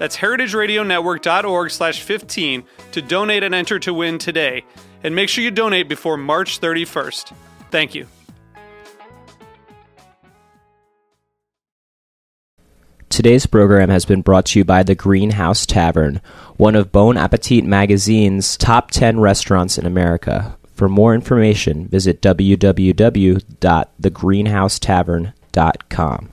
That's heritageradionetwork.org slash 15 to donate and enter to win today. And make sure you donate before March 31st. Thank you. Today's program has been brought to you by the Greenhouse Tavern, one of Bon Appetit magazine's top 10 restaurants in America. For more information, visit www.thegreenhousetavern.com.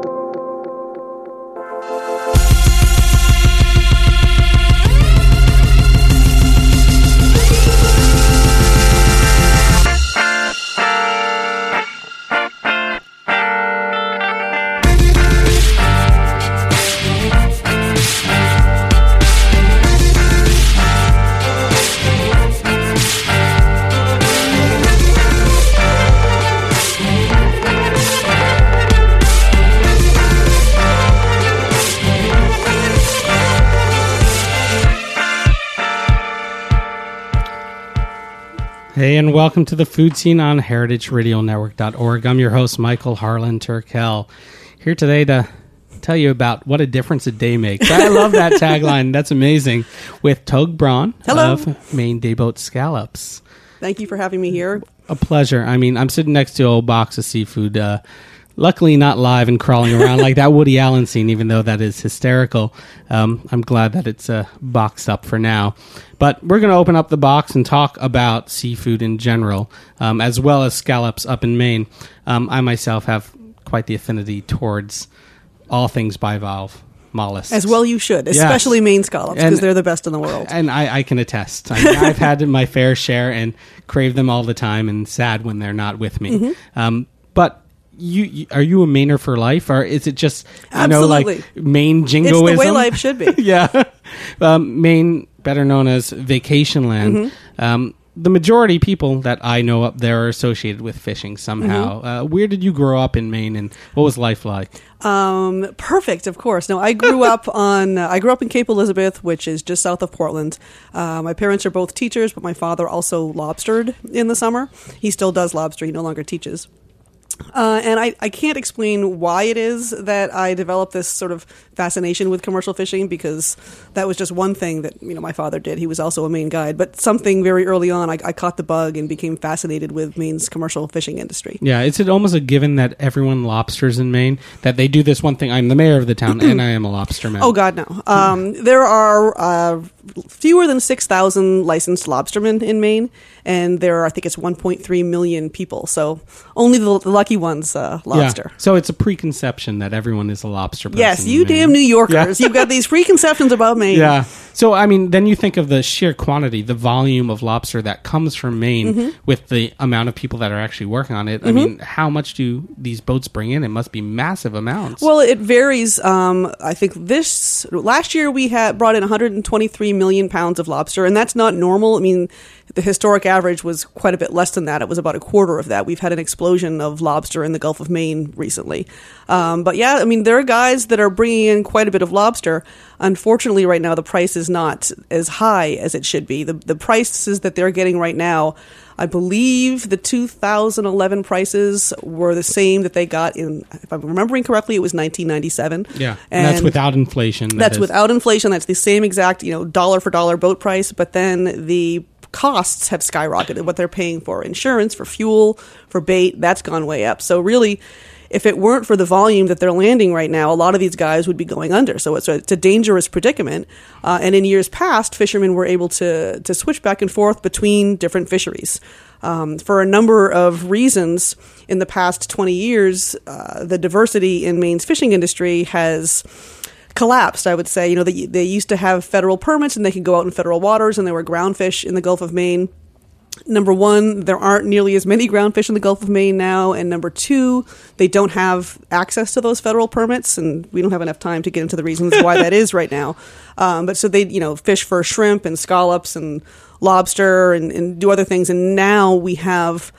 Hey, and welcome to the Food Seen on heritageradionetwork.org. I'm your host, Michael Harlan Turkell, here today to tell you about what a difference a day makes. I love that tagline. That's amazing. With Togue Brawn Hello. of Maine Dayboat Scallops. Thank you for having me here. A pleasure. I mean, I'm sitting next to a box of seafood. Uh, luckily, not live and crawling around like that Woody Allen scene, even though that is hysterical. Um, I'm glad that it's uh, boxed up for now. But we're going to open up the box and talk about seafood in general, um, as well as scallops up in Maine. Um, I myself have quite the affinity towards all things bivalve mollusks. As well, you should, especially Maine scallops, because they're the best in the world. And I, I can attest. I mean, I've had my fair share and crave them all the time, and sad when they're not with me. Mm-hmm. Um, but you, you are you a Mainer for life, or is it just you know like Absolutely. Maine it's the way life should be. yeah, um, Maine, better known as vacation land. Mm-hmm. Um, the majority people that I know up there are associated with fishing somehow. Mm-hmm. Uh, where did you grow up in Maine, and what was life like? Um, perfect, of course. No, I grew up on. Uh, I grew up in Cape Elizabeth, which is just south of Portland. Uh, my parents are both teachers, but my father also lobstered in the summer. He still does lobster. He no longer teaches. Uh, and I, I can't explain why it is that I developed this sort of fascination with commercial fishing because that was just one thing that you know my father did. He was also a Maine guide, but something very early on, I, I caught the bug and became fascinated with Maine's commercial fishing industry. Yeah, it's almost a given that everyone lobsters in Maine. That they do this one thing. I'm the mayor of the town, and I am a lobster man. Oh God, no! Um, there are uh, fewer than six thousand licensed lobstermen in Maine, and there are I think it's one point three million people. So only the, the lucky ones uh, lobster. Yeah. So it's a preconception that everyone is a lobster person. Yes, you damn New Yorkers! Yeah. You've got these preconceptions about Maine. Yeah. So I mean, then you think of the sheer quantity, the volume of lobster that comes from Maine, Mm-hmm. with the amount of people that are actually working on it. I mean, how much do these boats bring in? It must be massive amounts. Well, it varies. Um, I think this last year we had brought in 123 million pounds of lobster, and that's not normal. I mean, the historic average was quite a bit less than that. It was about a quarter of that. We've had an explosion of lobster in the Gulf of Maine recently. Um, but yeah, I mean, there are guys that are bringing in quite a bit of lobster. Unfortunately, right now the price is not as high as it should be. The the prices that they're getting right now. I believe the 2011 prices were the same that they got in, if I'm remembering correctly, it was 1997. yeah, and, that's without inflation. that That's is- without inflation. That's the same exact, you know, dollar for dollar boat price. But then the costs have skyrocketed. What they're paying for insurance, for fuel, for bait, that's gone way up. So really, if it weren't for the volume that they're landing right now, a lot of these guys would be going under. So it's a, it's a dangerous predicament. Uh, and in years past, fishermen were able to to switch back and forth between different fisheries. Um, for a number of reasons, in the past 20 years, uh, the diversity in Maine's fishing industry has collapsed. I would say, you know, they, they used to have federal permits and they could go out in federal waters, and there were groundfish in the Gulf of Maine. Number one, there aren't nearly as many groundfish in the Gulf of Maine now, and number two, they don't have access to those federal permits, and we don't have enough time to get into the reasons why that is right now. Um, but so they, you know, fish for shrimp and scallops and lobster and, and do other things, and now we have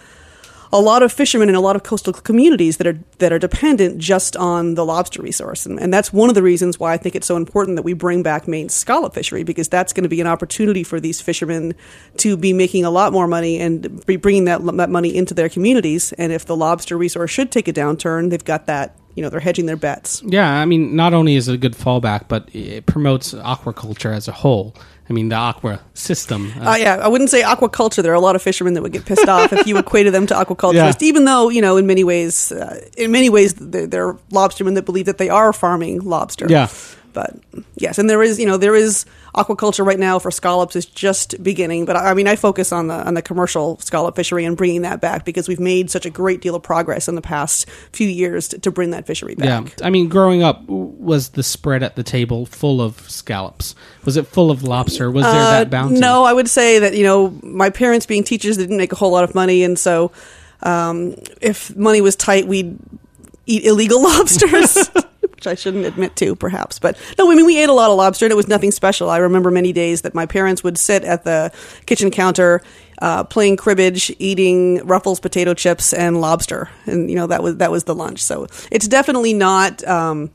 a lot of fishermen in a lot of coastal communities that are that are dependent just on the lobster resource, and, and that's one of the reasons why I think it's so important that we bring back Maine's scallop fishery because that's going to be an opportunity for these fishermen to be making a lot more money and be bringing that, that money into their communities. And if the lobster resource should take a downturn, they've got that. You know, they're hedging their bets. Yeah, I mean, not only is it a good fallback, but it promotes aquaculture as a whole. I mean, the aqua system. Uh, yeah, I wouldn't say aquaculture. There are a lot of fishermen that would get pissed off if you equated them to aquaculturists. Yeah. Even though you know, in many ways, uh, in many ways, they're, they're lobstermen that believe that they are farming lobster. Yeah. But yes, and there is you know there is aquaculture right now for scallops is just beginning. But I I mean, I focus on the on the commercial scallop fishery and bringing that back because we've made such a great deal of progress in the past few years to, to bring that fishery back. Yeah, I mean, growing up, was the spread at the table full of scallops? Was it full of lobster? Was there that bounty? Uh, No, I would say that you know my parents being teachers didn't make a whole lot of money, and so um, if money was tight, we'd eat illegal lobsters. Which I shouldn't admit to, perhaps, but no. I mean, we ate a lot of lobster, and it was nothing special. I remember many days that my parents would sit at the kitchen counter, uh, playing cribbage, eating Ruffles potato chips and lobster, and you know that was that was the lunch. So it's definitely not. Um,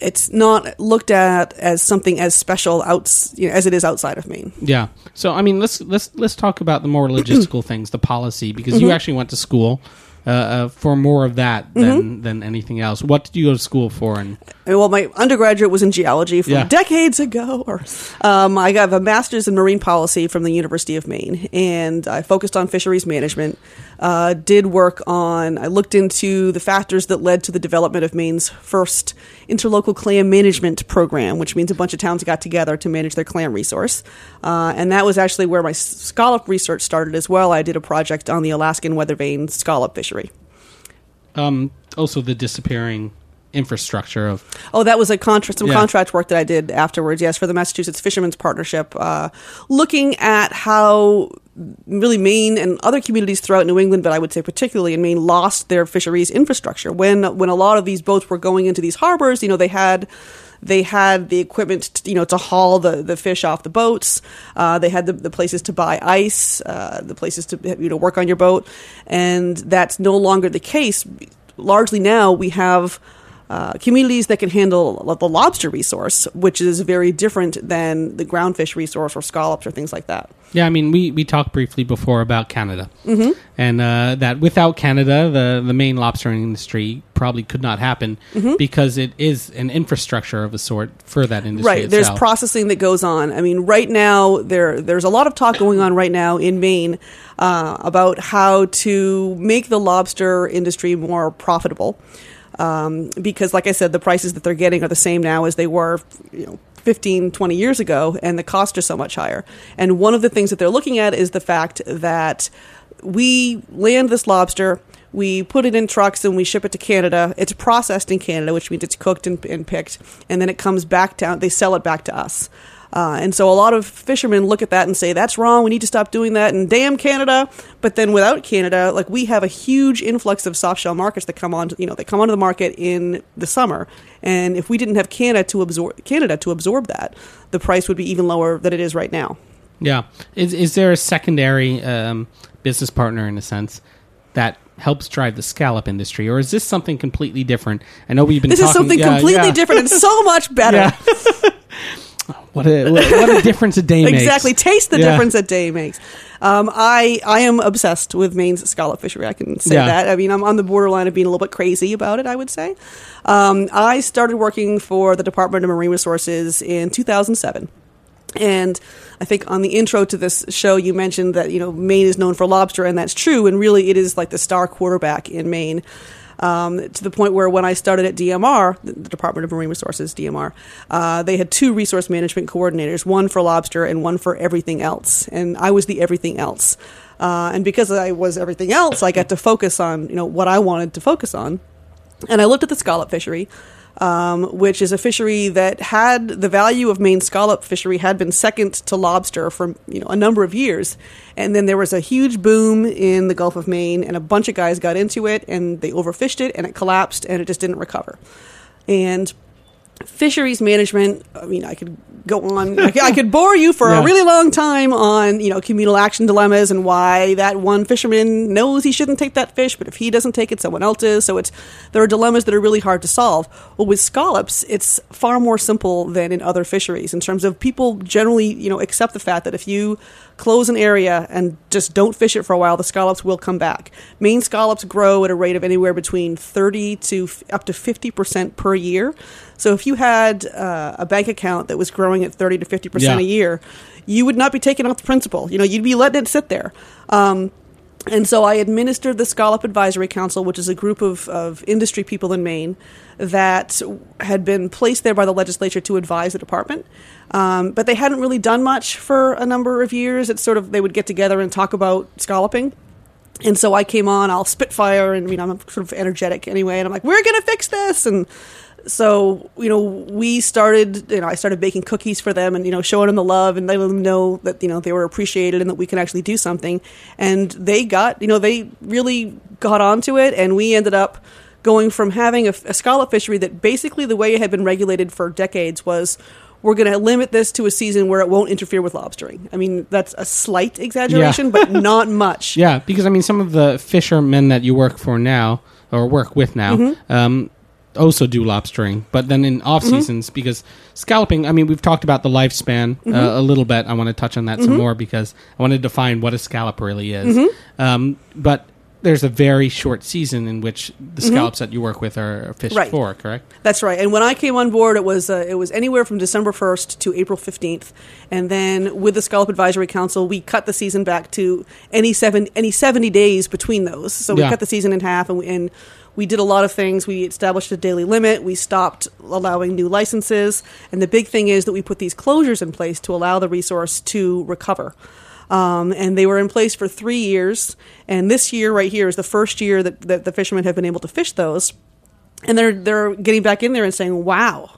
it's not looked at as something as special outs, you know, as it is outside of Maine. Yeah. So I mean, let's let's let's talk about the more logistical things, the policy, because Mm-hmm. you actually went to school uh, uh, for more of that than than anything else. What did you go to school for? And I well, my undergraduate was in geology from Yeah. decades ago. Or, um, I got a master's in marine policy from the University of Maine, and I focused on fisheries management. Uh, did work on. I looked into the factors that led to the development of Maine's first interlocal clam management program, which means a bunch of towns got together to manage their clam resource. Uh, and that was actually where my scallop research started as well. I did a project on the Alaskan weather vane scallop fishery. um, also the disappearing infrastructure of Oh, that was a contract, some Yeah. contract work that I did afterwards. Yes, for the Massachusetts Fishermen's Partnership, uh, looking at how really Maine and other communities throughout New England, but I would say particularly in Maine, lost their fisheries infrastructure when when a lot of these boats were going into these harbors. You know, they had. They had the equipment, to, you know, to haul the, the fish off the boats. Uh, they had the, the places to buy ice, uh, the places to you know work on your boat, and that's no longer the case. Largely now, we have uh, communities that can handle the lobster resource, which is very different than the groundfish resource or scallops or things like that. Yeah, I mean, we, we talked briefly before about Canada, mm-hmm. and uh, that without Canada, the the Maine lobster industry probably could not happen Mm-hmm. because it is an infrastructure of a sort for that industry. Right. There's processing that goes on. I mean, right now there there's a lot of talk going on right now in Maine uh, about how to make the lobster industry more profitable. Um, because, like I said, the prices that they're getting are the same now as they were, you know, 15, 20 years ago, and the costs are so much higher. And one of the things that they're looking at is the fact that we land this lobster, we put it in trucks, and we ship it to Canada. It's processed in Canada, which means it's cooked and, and picked, and then it comes back down. They sell it back to us. Uh, and so a lot of fishermen look at that and say, that's wrong. We need to stop doing that. And damn Canada. But then without Canada, like we have a huge influx of soft shell markets that come on, you know, that come onto the market in the summer. And if we didn't have Canada to absorb, Canada to absorb that, the price would be even lower than it is right now. Yeah. Is is there a secondary um, business partner in a sense that helps drive the scallop industry, or is this something completely different? I know we've been. This talking, is something yeah, completely yeah. different and so much better. Yeah. what a what, what a difference a day makes. Exactly. Taste the Yeah. difference a day makes. Um, I I am obsessed with Maine's scallop fishery. I can say Yeah. that. I mean, I'm on the borderline of being a little bit crazy about it. I would say. Um, I started working for the Department of Marine Resources in 2007. And I think on the intro to this show, you mentioned that you know Maine is known for lobster, and that's true. And really, it is like the star quarterback in Maine. Um, to the point where when I started at DMR, the Department of Marine Resources, DMR, uh, they had two resource management coordinators, one for lobster and one for everything else. And I was the everything else. Uh, and because I was everything else, I got to focus on you know what I wanted to focus on. And I looked at the scallop fishery, um, which is a fishery that had the value of Maine scallop fishery had been second to lobster for you know a number of years, and then there was a huge boom in the Gulf of Maine, and a bunch of guys got into it, and they overfished it, and it collapsed, and it just didn't recover. And fisheries management i mean i could go on. I could, I could bore you for Yeah. a really long time on you know communal action dilemmas and why that one fisherman knows he shouldn't take that fish but if he doesn't take it someone else is. So it's there are dilemmas that are really hard to solve. Well with scallops it's far more simple than in other fisheries in terms of people generally you know accept the fact that if you close an area and just don't fish it for a while the scallops will come back Maine scallops grow at a rate of anywhere between 30 to f- up to 50% per year so if you had uh, a bank account that was growing at 30 to 50% Yeah. a year, you would not be taking off the principal. You know, you'd be letting it sit there. Um, and so I administered the Scallop Advisory Council, which is a group of, of industry people in Maine that had been placed there by the legislature to advise the department. Um, but they hadn't really done much for a number of years. It's sort of, they would get together and talk about scalloping. And so I came on, I'll spitfire, and you know, I'm sort of energetic anyway, and I'm like, we're going to fix this. And so, you know, we started, you know, I started baking cookies for them and, you know, showing them the love and letting them know that, you know, they were appreciated and that we can actually do something. And they got, you know, they really got onto it. And we ended up going from having a, a scallop fishery that basically the way it had been regulated for decades was we're going to limit this to a season where it won't interfere with lobstering. I mean, that's a slight exaggeration, but not much. Yeah, because I mean, some of the fishermen that you work for now or work with now Mm-hmm. um, also do lobstering, but then in off seasons because scalloping. I mean, we've talked about the lifespan Mm-hmm. uh, a little bit. I want to touch on that some more because I want to define what a scallop really is. Mm-hmm. Um, but there's a very short season in which the scallops that you work with are fished Mm-hmm. Right. for. Correct? That's right. And when I came on board, it was uh, it was anywhere from December first to April fifteenth, and then with the Scallop Advisory Council, we cut the season back to any seven any seventy days between those. So we Yeah. cut the season in half, and we, and we did a lot of things. We established a daily limit. We stopped allowing new licenses, and the big thing is that we put these closures in place to allow the resource to recover. Um, and they were in place for three years. And this year, right here, is the first year that, that the fishermen have been able to fish those and they're they're getting back in there and saying, "Wow,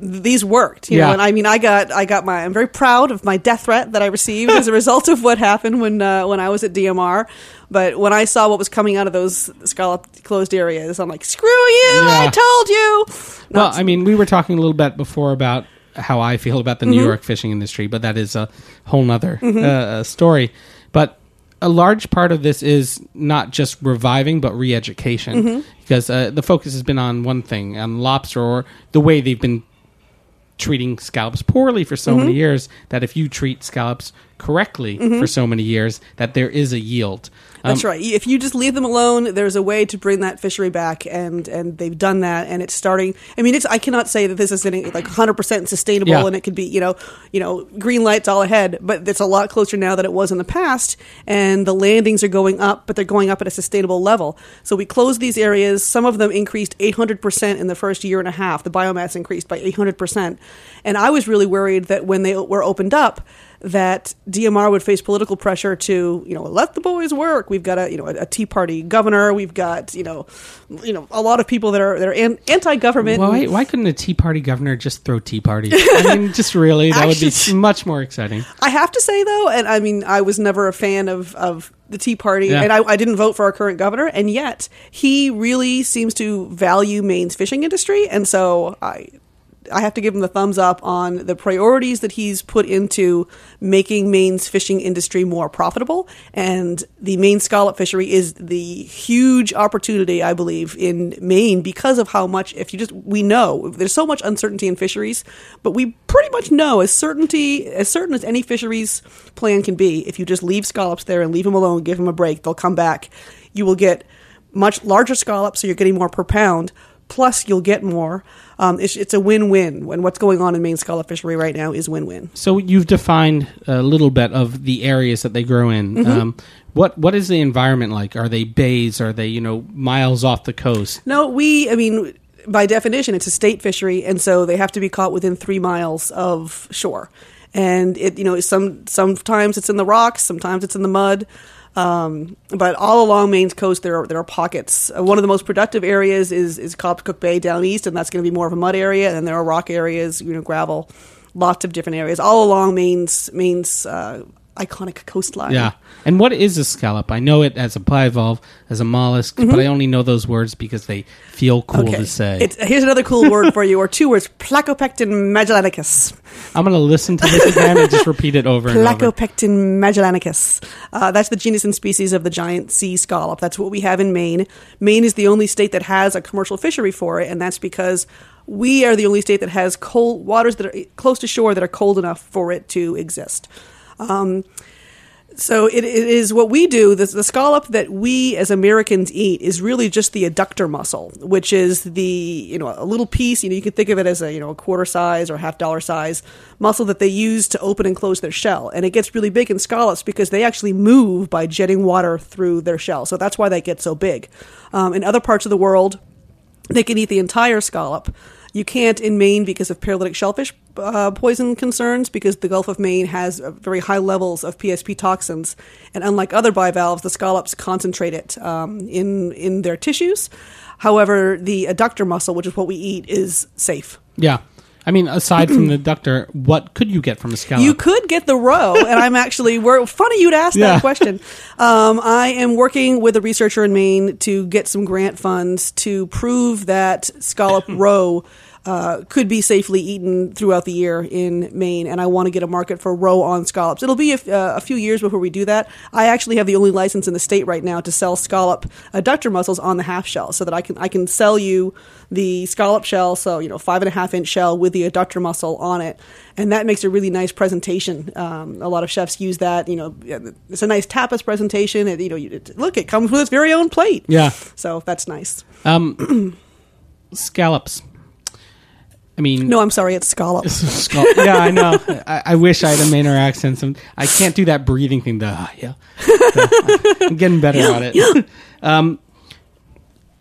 these worked." You Yeah. know, and I mean, I got I got my I'm very proud of my death threat that I received as a result of what happened when uh, when I was at DMR. But when I saw what was coming out of those scallop closed areas, I'm like, "Screw you! I told you." Well, I mean, we were talking a little bit before about how I feel about the New Mm-hmm. York fishing industry, but that is a whole nother uh, story. But a large part of this is not just reviving, but re-education, Mm-hmm. because uh, the focus has been on one thing, on lobster, or the way they've been treating scallops poorly for so Mm-hmm. many years. That if you treat scallops correctly for so many years, that there is a yield. That's Um, right. If you just leave them alone, there's a way to bring that fishery back, and and they've done that, and it's starting. I mean, it's I cannot say that this is any, like 100 percent sustainable, Yeah. and it could be you know you know green lights all ahead, but it's a lot closer now than it was in the past, and the landings are going up, but they're going up at a sustainable level. So we closed these areas. Some of them increased 800 percent in the first year and a half. The biomass increased by 800 percent, and I was really worried that when they were opened up that DMR would face political pressure to, you know, let the boys work. We've got a, you know, a, a Tea Party governor. We've got, you know, you know, a lot of people that are that are an, anti-government. Why, why couldn't a Tea Party governor just throw Tea Party? I mean, just really, that would be much more exciting. I have to say though, and I mean, I was never a fan of of the Tea Party, Yeah. and I, I didn't vote for our current governor, and yet he really seems to value Maine's fishing industry, and so I. I have to give him the thumbs up on the priorities that he's put into making Maine's fishing industry more profitable. And the Maine scallop fishery is the huge opportunity, I believe, in Maine because of how much, if you just, we know there's so much uncertainty in fisheries, but we pretty much know as certainty, as certain as any fisheries plan can be, if you just leave scallops there and leave them alone, give them a break, they'll come back. You will get much larger scallops, so you're getting more per pound. plus you'll get more. Um, it's, it's a win-win. When what's going on in Maine scallop fishery right now is win-win. So you've defined a little bit of the areas that they grow in. Mm-hmm. Um, what what is the environment like? Are they bays? Are they you know miles off the coast? No, we. I mean, by definition, it's a state fishery, and so they have to be caught within three miles of shore. And it, you know, some sometimes it's in the rocks, sometimes it's in the mud. Um, but all along Maine's coast, there are there are pockets. Uh, one of the most productive areas is is Cook Bay down east, and that's going to be more of a mud area. And there are rock areas, you know, gravel, lots of different areas all along Maine's Maine's uh, iconic coastline. Yeah. And what is a scallop? I know it as a bivalve, as a mollusk, but I only know those words because they feel cool to say. It's, here's another cool word for you, or two words: Placopecten magellanicus. I'm going to listen to this again and just repeat it over and over. Magellanicus. Uh, that's the genus and species of the giant sea scallop. That's what we have in Maine. Maine is the only state that has a commercial fishery for it, and that's because we are the only state that has cold waters that are close to shore that are cold enough for it to exist. Um, so it, it is what we do. The, the scallop that we as Americans eat is really just the adductor muscle, which is the you know a little piece. You know you can think of it as a you know a quarter size or half dollar size muscle that they use to open and close their shell, and it gets really big in scallops because they actually move by jetting water through their shell. So that's why they get so big. Um, in other parts of the world, they can eat the entire scallop. You can't in Maine because of paralytic shellfish uh, poison concerns, because the Gulf of Maine has uh, very high levels of PSP toxins, and unlike other bivalves, the scallops concentrate it um, in in their tissues. However, the adductor muscle, which is what we eat, is safe. Yeah. I mean, aside from the ductor, what could you get from a scallop? You could get the roe, and I'm actually. We're funny you'd ask Yeah. that question. Um, I am working with a researcher in Maine to get some grant funds to prove that scallop roe. Uh, could be safely eaten throughout the year in Maine, and I want to get a market for roe on scallops. It'll be a, uh, a few years before we do that. I actually have the only license in the state right now to sell scallop adductor muscles on the half shell, so that I can I can sell you the scallop shell, so you know five and a half inch shell with the adductor muscle on it, and that makes a really nice presentation. Um, a lot of chefs use that. You know, it's a nice tapas presentation. And, you know, you, it, look, it comes with its very own plate. Yeah. So that's nice. Um, scallops. I mean, No, I'm sorry, it's scallop. Yeah, I know. I, I wish I had a Mainer accent. Some, I can't do that breathing thing. The ah, yeah, I'm getting better at it. Um,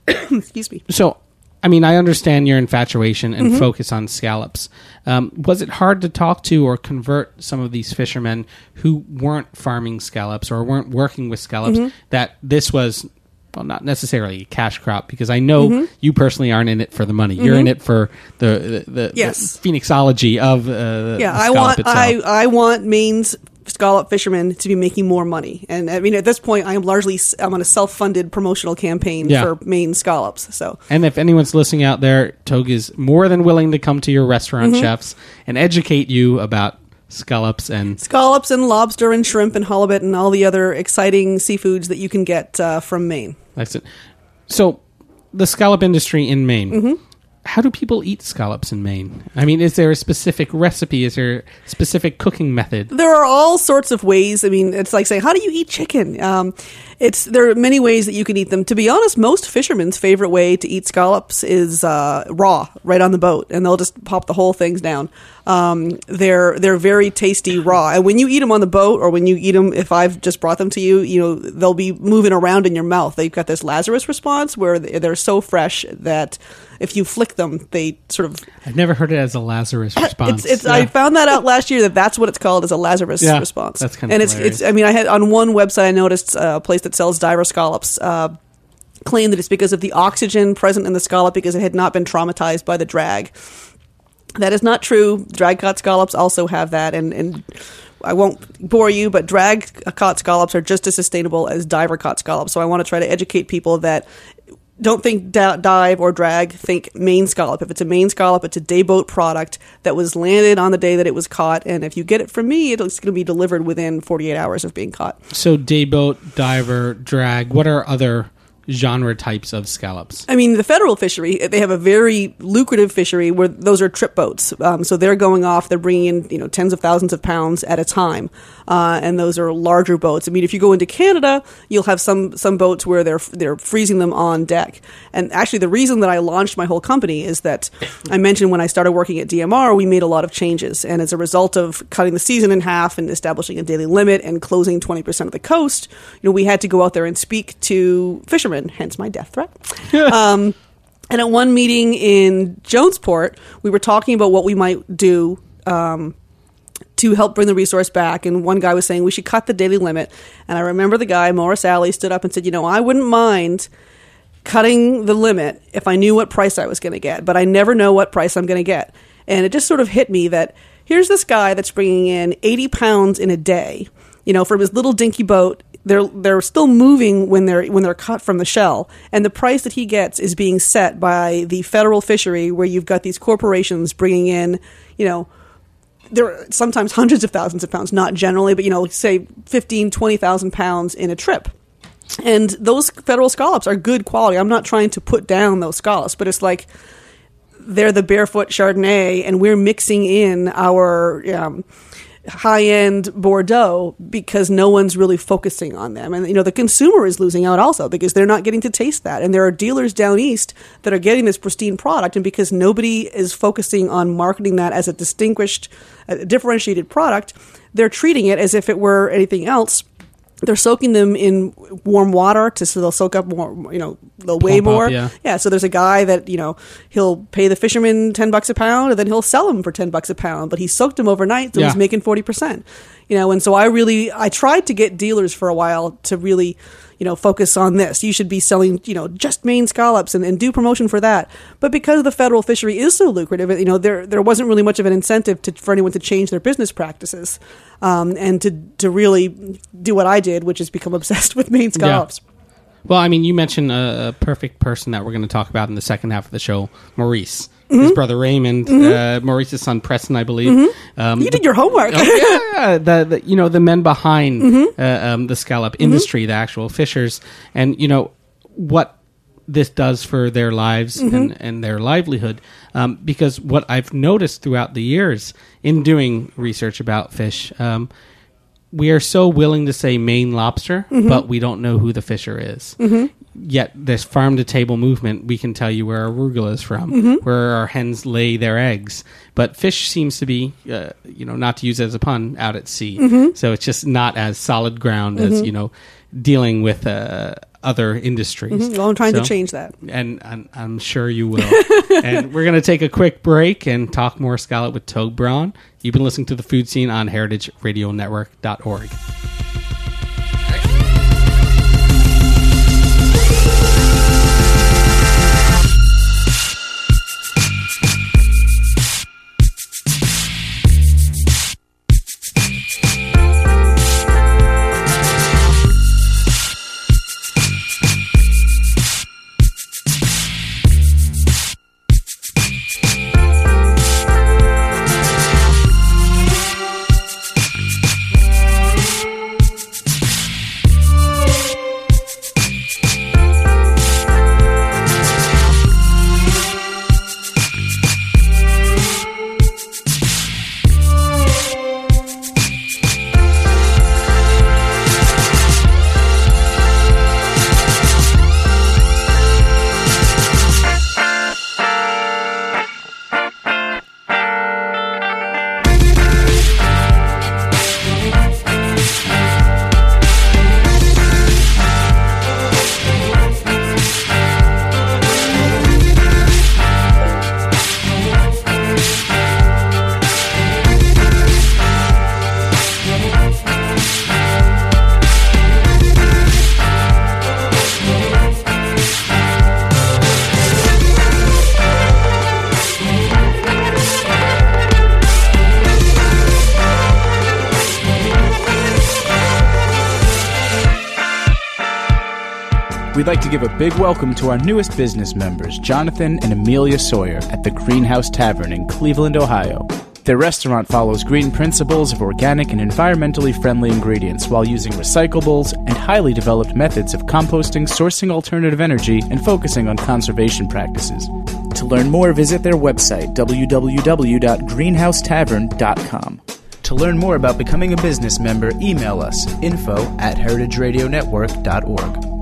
Excuse me. so, I mean, I understand your infatuation Mm-hmm. and focus on scallops. Um, was it hard to talk to or convert some of these fishermen who weren't farming scallops or weren't working with scallops Mm-hmm. that this was? Well, not necessarily a cash crop because I know Mm-hmm. you personally aren't in it for the money. You're in it for the the, the, Yes. the phoenixology of uh, Yeah, the I want itself. I I want Maine's scallop fishermen to be making more money, and I mean at this point I am largely I'm on a self funded promotional campaign Yeah. for Maine scallops. So And if anyone's listening out there, Togue is more than willing to come to your restaurant Mm-hmm. chefs and educate you about scallops and scallops and lobster and shrimp and halibut and all the other exciting seafoods that you can get uh, from Maine. That's it. So, the scallop industry in Maine. Mm-hmm. How do people eat scallops in Maine? I mean, is there a specific recipe? Is there a specific cooking method? there are all sorts of ways. I mean, it's like saying, how do you eat chicken? Um, it's there are many ways that you can eat them. To be honest, most fishermen's favorite way to eat scallops is uh, raw, right on the boat, and they'll just pop the whole things down. Um, they're they're very tasty raw, and when you eat them on the boat, or when you eat them, if I've just brought them to you, you know they'll be moving around in your mouth. They've got this Lazarus response where they- they're so fresh that if you flick them, they sort of I've never heard it as a Lazarus response. it's, it's Yeah. I found that out last year that that's what it's called as a Lazarus Yeah, response. that's kinda and it's hilarious. it's. I mean, I had on one website I noticed uh, a place that sells diver scallops. Uh, claim that it's because of the oxygen present in the scallop because it had not been traumatized by the drag. That is not true. Drag caught scallops also have that, and, and I won't bore you, but drag caught scallops are just as sustainable as diver caught scallops. So I want to try to educate people that don't think da- dive or drag, think Maine scallop. If it's a Maine scallop, it's a day boat product that was landed on the day that it was caught. And if you get it from me, it's going to be delivered within 48 hours of being caught. so day boat, diver, drag. What are other genre types of scallops? I mean, the federal fishery, they have a very lucrative fishery where those are trip boats. Um, so they're going off, they're bringing in, you know, tens of thousands of pounds at a time. Uh, and those are larger boats. I mean, if you go into Canada, you'll have some, some boats where they're, they're freezing them on deck. And actually, the reason that I launched my whole company is that I mentioned when I started working at DMR, we made a lot of changes. And as a result of cutting the season in half and establishing a daily limit and closing 20% of the coast, you know, we had to go out there and speak to fishermen, hence my death threat. um, and at one meeting in Jonesport, we were talking about what we might do um, to help bring the resource back. And one guy was saying we should cut the daily limit. And I remember the guy, Morris Alley, stood up and said, You know, I wouldn't mind cutting the limit if I knew what price I was going to get, but I never know what price I'm going to get. And it just sort of hit me that here's this guy that's bringing in 80 pounds in a day, you know, from his little dinky boat. They're they're still moving when they're when they're cut from the shell, and the price that he gets is being set by the federal fishery, where you've got these corporations bringing in, you know, there are sometimes hundreds of thousands of pounds, not generally, but you know, say 15, 20,000 pounds in a trip. And those federal scallops are good quality. I'm not trying to put down those scallops, but it's like they're the barefoot Chardonnay, and we're mixing in our um, high end Bordeaux because no one's really focusing on them. And, you know, the consumer is losing out also because they're not getting to taste that. And there are dealers down east that are getting this pristine product. And because nobody is focusing on marketing that as a distinguished, a differentiated product, they're treating it as if it were anything else they're soaking them in warm water to so they'll soak up more you know they'll weigh Plump up, more yeah. so there's a guy that you know he'll pay the fisherman 10 bucks a pound and then he'll sell them for 10 bucks a pound but he soaked them overnight so Yeah. he's making 40% you know and so i really i tried to get dealers for a while to really you know focus on this. You should be selling you know just Maine scallops and, and do promotion for that. But because the federal fishery is so lucrative you know there there wasn't really much of an incentive to, for anyone to change their business practices um, and to to really do what i did which is become obsessed with Maine scallops. Well, I mean, you mentioned a, a perfect person that we're going to talk about in the second half of the show, Maurice. Mm-hmm. His brother Raymond, uh, Maurice's son Preston, I believe. Um, you did your homework oh, yeah, the, the you know the men behind Mm-hmm. uh, um, the scallop industry, the actual fishers, and you know what this does for their lives Mm-hmm. and, and their livelihood. Um, because what I've noticed throughout the years in doing research about fish, um, we are so willing to say Maine lobster, Mm-hmm. but we don't know who the fisher is. Yet this farm to table movement, we can tell you where arugula is from, Mm-hmm. where our hens lay their eggs. But fish seems to be, uh, you know, not to use it as a pun, out at sea. Mm-hmm. So it's just not as solid ground as you know dealing with uh, other industries. well i'm trying So- to change that and I'm, I'm sure you will. and we're going to take a quick break and talk more scallop with Togue Brawn. You've been listening to the Food Seen on heritageradionetwork.org. We'd like to give a big welcome to our newest business members, Jonathan and Amelia Sawyer, at the Greenhouse Tavern in Cleveland, Ohio. Their restaurant follows green principles of organic and environmentally friendly ingredients while using recyclables and highly developed methods of composting, sourcing alternative energy, and focusing on conservation practices. To learn more, visit their website, www.greenhousetavern.com. To learn more about becoming a business member, email us info at heritageradionetwork.org.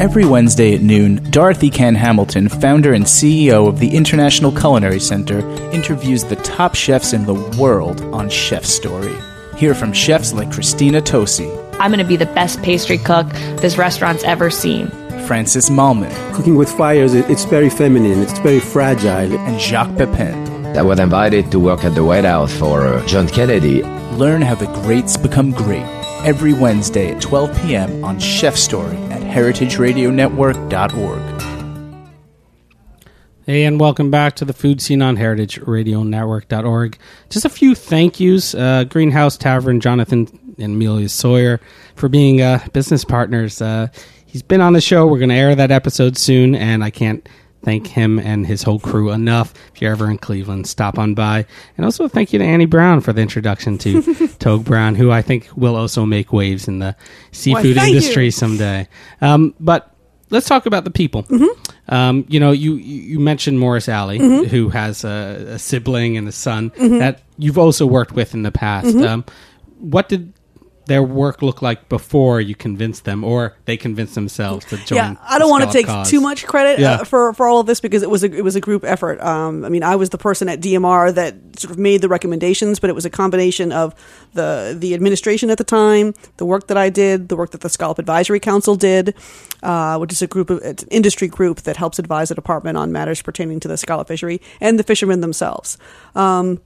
Every Wednesday at noon, Dorothy Cann Hamilton, founder and CEO of the International Culinary Center, interviews the top chefs in the world on Chef Story. Hear from chefs like Christina Tosi, I'm going to be the best pastry cook this restaurant's ever seen. Francis Mallmann, Cooking with fires, it- it's very feminine, it's very fragile. and Jacques Pepin. I was invited to work at the White House for uh, John Kennedy. Learn how the greats become great every Wednesday at 12 p.m. on Chef Story at heritageradionetwork.org. Hey, and welcome back to the Food Seen on heritageradionetwork.org. Just a few thank yous. Uh, Greenhouse Tavern, Jonathan and Amelia Sawyer, for being uh, business partners. Uh, he's been on the show. We're going to air that episode soon, and I can't thank him and his whole crew enough. If you're ever in Cleveland, stop on by. And also thank you to Annie Brown for the introduction to Togue Brawn, who I think will also make waves in the seafood thank industry you. someday. Um, but let's talk about the people. Um, you know, you you mentioned Morris Alley, who has a, a sibling and a son that you've also worked with in the past. Um, what did their work look like before you convinced them, or they convinced themselves to join? yeah, I don't want to take cause? too much credit Yeah. uh, for for all of this because it was a it was a group effort. Um, I mean, I was the person at DMR that sort of made the recommendations, but it was a combination of the the administration at the time, the work that I did, the work that the Scallop Advisory Council did, uh, which is a group of it's an industry group that helps advise the department on matters pertaining to the scallop fishery, and the fishermen themselves. Um,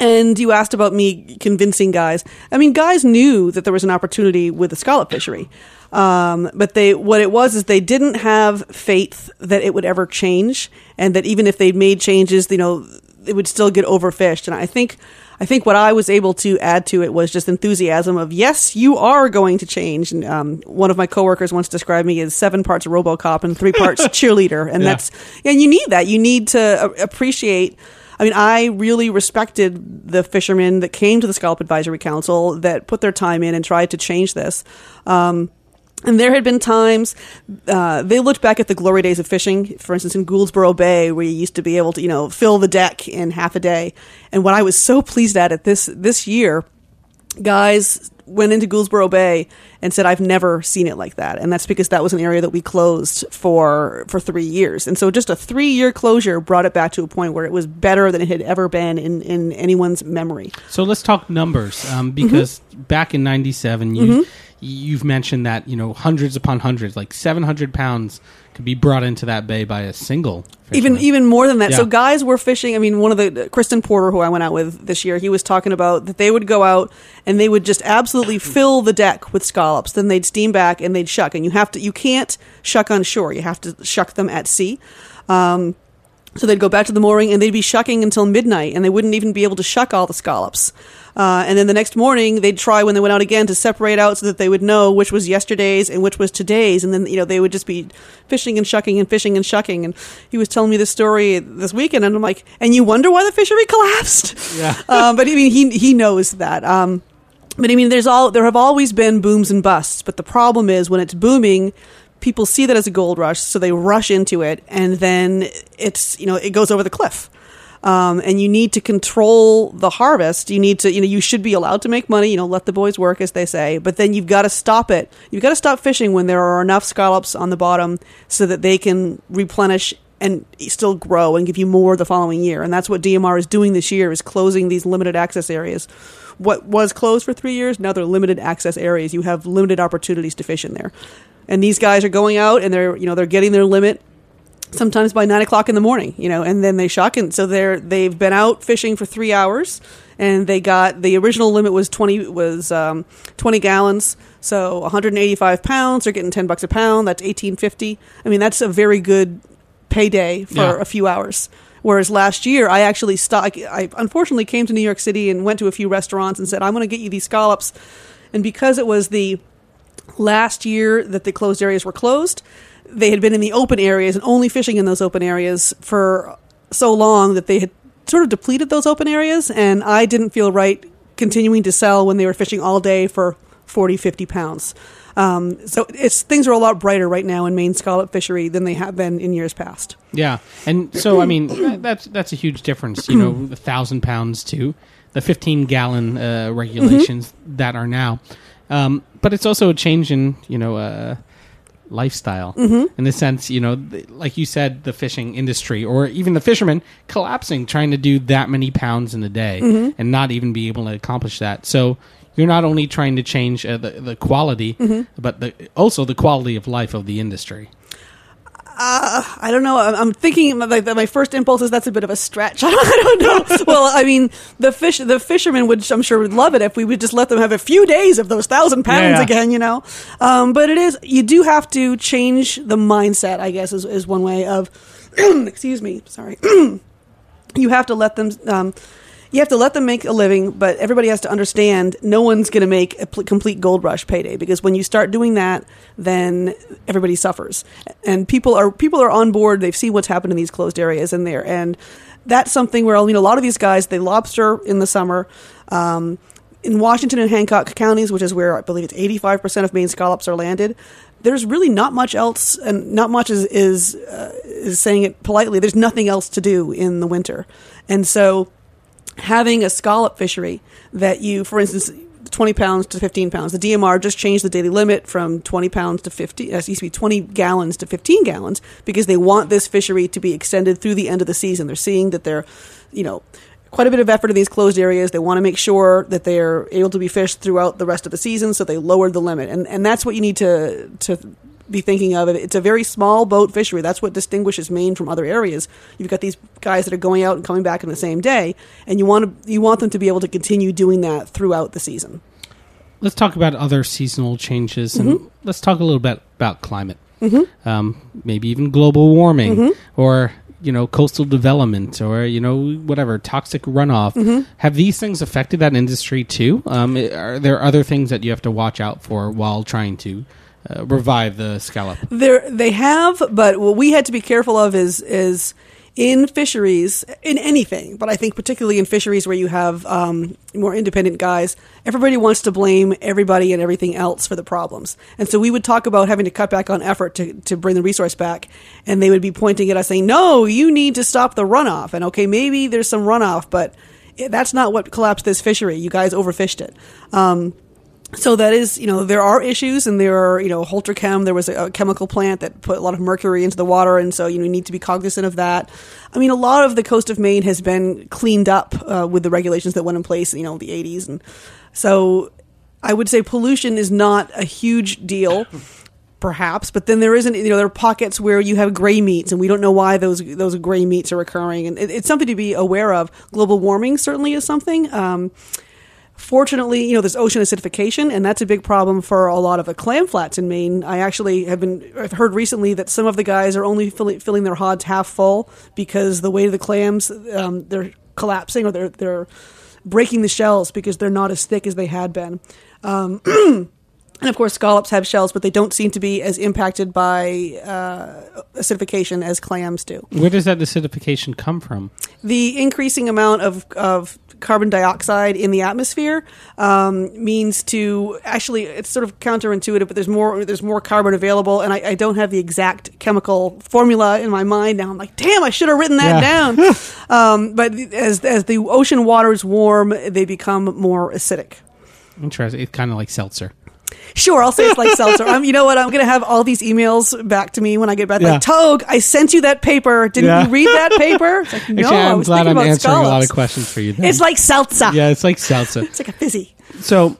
and you asked about me convincing guys. I mean, guys knew that there was an opportunity with the scallop fishery, um, but they what it was is they didn't have faith that it would ever change, and that even if they made changes, you know, it would still get overfished. And I think. I think what I was able to add to it was just enthusiasm of yes, you are going to change. And um, one of my coworkers once described me as seven parts RoboCop and three parts cheerleader, and Yeah. that's and you need that. You need to appreciate. I mean, I really respected the fishermen that came to the Scallop Advisory Council that put their time in and tried to change this. Um, and there had been times uh, they looked back at the glory days of fishing, for instance, in Gouldsboro Bay, where you used to be able to, you know, fill the deck in half a day. And what I was so pleased at it this this year, guys went into Gouldsboro Bay and said, "I've never seen it like that," and that's because that was an area that we closed for for three years, and so just a three year closure brought it back to a point where it was better than it had ever been in in anyone's memory. So let's talk numbers, um, because back in '97, you you've mentioned that you know hundreds upon hundreds, like 700 pounds, could be brought into that bay by a single. even fisherman. even more than that. So guys were fishing. I mean, one of the Kristen Porter, who I went out with this year, he was talking about that they would go out and they would just absolutely fill the deck with scallops. Then they'd steam back and they'd shuck. And you have to, you can't shuck on shore. You have to shuck them at sea. Um, so they'd go back to the mooring and they'd be shucking until midnight, and they wouldn't even be able to shuck all the scallops. Uh, and then the next morning, they'd try when they went out again to separate out so that they would know which was yesterday's and which was today's. And then you know they would just be fishing and shucking and fishing and shucking. And he was telling me this story this weekend, and I'm like, and you wonder why the fishery collapsed? Yeah. um, but I mean, he he knows that. Um, but I mean, there's all there have always been booms and busts. But the problem is when it's booming, people see that as a gold rush, so they rush into it, and then it's you know it goes over the cliff. Um, and you need to control the harvest. You need to, you know, you should be allowed to make money. You know, let the boys work, as they say. But then you've got to stop it. You've got to stop fishing when there are enough scallops on the bottom so that they can replenish and still grow and give you more the following year. And that's what DMR is doing this year: is closing these limited access areas. What was closed for three years now they're limited access areas. You have limited opportunities to fish in there. And these guys are going out and they're you know they're getting their limit sometimes by nine o'clock in the morning, you know, and then they shock And so they're, they've been out fishing for three hours and they got, the original limit was 20, was, um, 20 gallons. So 185 pounds, they're getting 10 bucks a pound. That's 1850. I mean, that's a very good payday for Yeah. a few hours. Whereas last year, I actually stopped. I unfortunately came to New York City and went to a few restaurants and said, "I'm going to get you these scallops," and because it was the last year that the closed areas were closed, they had been in the open areas and only fishing in those open areas for so long that they had sort of depleted those open areas, and I didn't feel right continuing to sell when they were fishing all day for 40, 50 pounds. Um, so it's things are a lot brighter right now in Maine scallop fishery than they have been in years past. Yeah, and so I mean that's that's a huge difference. You know, a thousand pounds to the fifteen gallon uh, regulations that are now, um, but it's also a change in you know uh, lifestyle in the sense you know th- like you said the fishing industry or even the fishermen collapsing trying to do that many pounds in a day and not even be able to accomplish that. So. You're not only trying to change uh, the the quality, but the, also the quality of life of the industry. I don't know. I'm, I'm thinking like that my first impulse is that's a bit of a stretch. I don't, I don't know. well, I mean, the fish, the fishermen would, I'm sure, would love it if we would just let them have a few days of those thousand pounds yeah. again. You know, um, but it is you do have to change the mindset. I guess is, is one way of. excuse me. Sorry. you have to let them. Um, you have to let them make a living, but everybody has to understand no one's going to make a pl- complete gold rush payday because when you start doing that, then everybody suffers, and people are people are on board. They've seen what's happened in these closed areas in there, and that's something where I mean a lot of these guys they lobster in the summer. Um, in Washington and Hancock counties, which is where I believe it's 85% of Maine scallops are landed, there's really not much else, and not much is is, uh, is saying it politely. There's nothing else to do in the winter, and so having a scallop fishery that you, for instance, 20 pounds to 15 pounds. The DMR just changed the daily limit from 20 pounds to 50, uh, excuse me, 20 gallons to 15 gallons because they want this fishery to be extended through the end of the season. They're seeing that they're, you know, quite a bit of effort in these closed areas. They want to make sure that they're able to be fished throughout the rest of the season, so they lowered the limit. And, and that's what you need to, to be thinking of it. It's a very small boat fishery. That's what distinguishes Maine from other areas. You've got these guys that are going out and coming back in the same day, and you want to you want them to be able to continue doing that throughout the season. let's talk about other seasonal changes and let's talk a little bit about climate um, maybe even global warming or you know coastal development or you know whatever toxic runoff have these things affected that industry too um, are there other things that you have to watch out for while trying to uh, revive the scallop There, they have, but what we had to be careful of is is in fisheries, in anything, but I think particularly in fisheries where you have um, more independent guys, everybody wants to blame everybody and everything else for the problems. And so we would talk about having to cut back on effort to, to bring the resource back, and they would be pointing at us saying, "No, you need to stop the runoff." And okay, maybe there's some runoff, but that's not what collapsed this fishery. You guys overfished it. Um, so that is, you know, there are issues, and there are, you know, HoltraChem. There was a, a chemical plant that put a lot of mercury into the water, and so you know, you need to be cognizant of that. I mean, a lot of the coast of Maine has been cleaned up uh, with the regulations that went in place, you know, in the '80s, and so I would say pollution is not a huge deal. Perhaps, but then there isn't. You know, there are pockets where you have gray meats, and we don't know why those those gray meats are occurring, and it, it's something to be aware of. Global warming certainly is something. Um, Fortunately, you know, there's ocean acidification, and that's a big problem for a lot of the clam flats in Maine. I actually have been I've heard recently that some of the guys are only filling, filling their hods half full because the weight of the clams um, they're collapsing or they're they're breaking the shells because they're not as thick as they had been. Um, and of course, scallops have shells, but they don't seem to be as impacted by uh, acidification as clams do where does that acidification come from the increasing amount of, of carbon dioxide in the atmosphere um, means to actually it's sort of counterintuitive, but there's more there's more carbon available, and I, I don't have the exact chemical formula in my mind now. I'm like, damn, I should have written that down. um, but as as the ocean waters warm, they become more acidic. interesting it's kind of like seltzer Sure, I'll say it's like seltzer. Um, you know what? I'm going to have all these emails back to me when I get back. Yeah. Like, Togue, I sent you that paper. Didn't Yeah. you read that paper? It's like, no, Actually, I i'm was glad thinking i'm about answering a lot of questions for you then. It's like seltzer. yeah it's like seltzer It's like a fizzy. so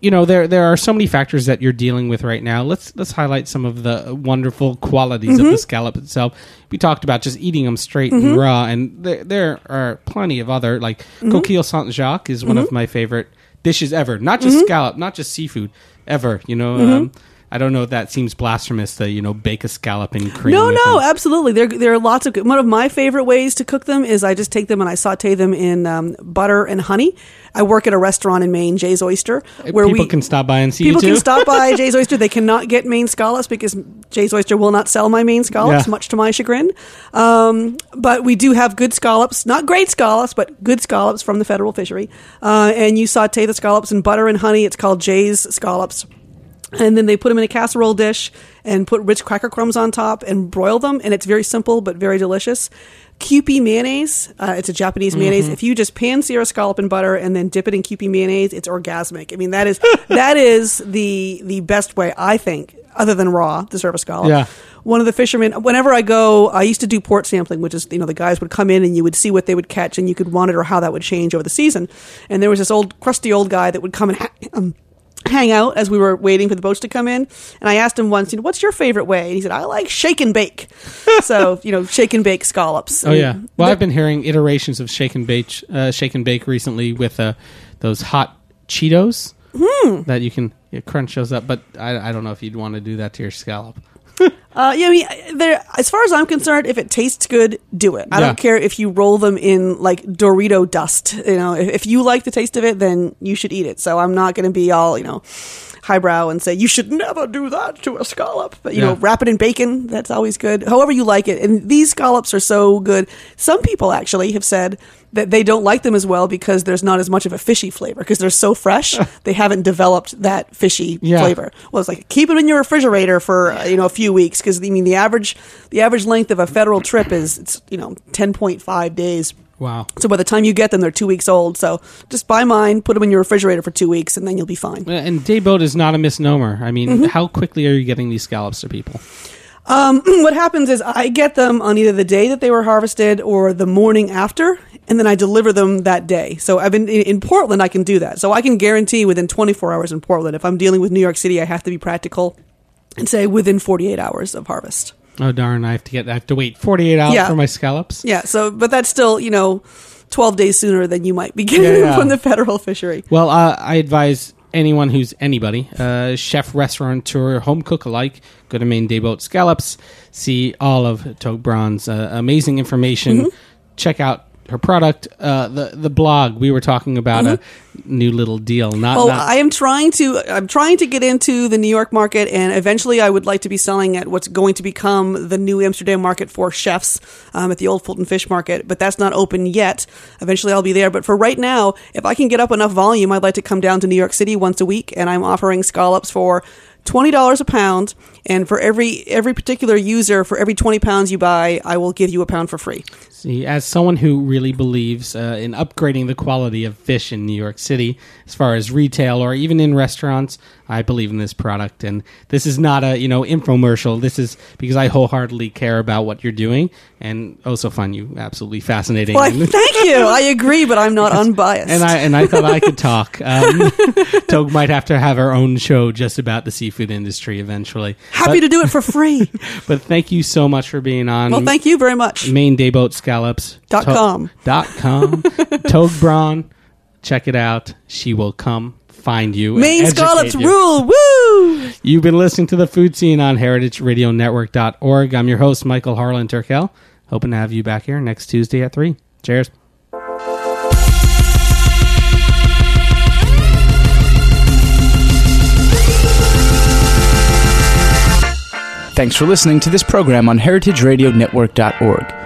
you know there there are so many factors that you're dealing with right now let's let's highlight some of the wonderful qualities Mm-hmm. of the scallop itself we talked about just eating them straight Mm-hmm. and raw and there, there are plenty of other like coquille saint jacques is Mm-hmm. one of my favorite dishes ever. Not just scallop not just seafood ever you know um, I don't know if that seems blasphemous to you know bake a scallop in cream. No, no, them. absolutely. There, there are lots of. good- One of my favorite ways to cook them is I just take them and I saute them in um, butter and honey. I work at a restaurant in Maine, J's Oyster, where people we can stop by and see people can stop by J's Oyster. They cannot get Maine scallops because J's Oyster will not sell my Maine scallops, Yeah. much to my chagrin. Um, but we do have good scallops, not great scallops, but good scallops from the federal fishery. Uh, and you saute the scallops in butter and honey. It's called Jay's scallops. And then they put them in a casserole dish and put rich cracker crumbs on top and broil them. And it's very simple but very delicious. Kewpie mayonnaise. Uh, it's a Japanese mayonnaise. If you just pan sear a scallop in butter and then dip it in Kewpie mayonnaise, it's orgasmic. I mean, that is that is the the best way I think, other than raw, to serve a scallop. Yeah. One of the fishermen. Whenever I go, I used to do port sampling, which is you know the guys would come in and you would see what they would catch and you could monitor how that would change over the season. And there was this old crusty old guy that would come and. Ha- um, hang out as we were waiting for the boats to come in. And I asked him once, you know, what's your favorite way? And he said, I like shake and bake. so, you know, shake and bake scallops. Oh yeah. Well, I've been hearing iterations of shake and bake, uh, shake and bake recently with uh, those hot Cheetos Hmm. that you can you crunch those up. But I, I don't know if you'd want to do that to your scallop. Uh, yeah, I mean, there. As far as I'm concerned, if it tastes good, do it. I Yeah. don't care if you roll them in like Dorito dust. You know, if, if you like the taste of it, then you should eat it. So I'm not going to be all you know highbrow and say you should never do that to a scallop. But you know, wrap it in bacon. That's always good. However you like it. And these scallops are so good. Some people actually have said that they don't like them as well because there's not as much of a fishy flavor because they're so fresh. they haven't developed that fishy Yeah. flavor. Well, it's like keep it in your refrigerator for uh, you know a few weeks because I mean the average the average length of a federal trip is it's you know ten point five days. Wow. So by the time you get them, they're two weeks old. So just buy mine, put them in your refrigerator for two weeks, and then you'll be fine. And day boat is not a misnomer. I mean, Mm-hmm. how quickly are you getting these scallops to people? Um, what happens is I get them on either the day that they were harvested or the morning after, and then I deliver them that day. So I've been in, in Portland. I can do that. So I can guarantee within 24 hours in Portland. If I'm dealing with New York City, I have to be practical and say within 48 hours of harvest. Oh darn! I have to get. I have to wait forty eight hours Yeah. for my scallops. Yeah. So, but that's still you know 12 days sooner than you might be getting Yeah, yeah. from the federal fishery. Well, uh, I advise anyone who's anybody, uh, chef, restaurateur, home cook alike, go to Maine Dayboat Scallops, see all of Togue Brawn's uh, amazing information, Mm-hmm. check out her product, uh, the the blog. We were talking about a new little deal. Not, Well, not I am trying to. I'm trying to get into the New York market, and eventually, I would like to be selling at what's going to become the new Amsterdam market for chefs um, at the Old Fulton Fish Market. But that's not open yet. Eventually, I'll be there. But for right now, if I can get up enough volume, I'd like to come down to New York City once a week, and I'm offering scallops for. Twenty dollars a pound, and for every every particular user, for every twenty pounds you buy, I will give you a pound for free. See, as someone who really believes uh, in upgrading the quality of fish in New York City, as far as retail or even in restaurants, I believe in this product. And this is not a you know infomercial. This is because I wholeheartedly care about what you're doing, and also find you absolutely fascinating. Well, thank you. I agree, but I'm not unbiased. and I and I thought I could talk. Um, Togue might have to have her own show just about the seafood industry eventually. happy to do it for free. But thank you so much for being on. well, thank you very much. Maine Dayboat Scallops Dot com. dot com Togue Brawn. Check it out. She will come find you. Maine educate scallops you. rule. Woo! You've been listening to the Food Seen on heritageradionetwork.org. I'm your host, Michael Harlan Turkell. Hoping to have you back here next Tuesday at 3. Cheers. Thanks for listening to this program on heritageradionetwork.org.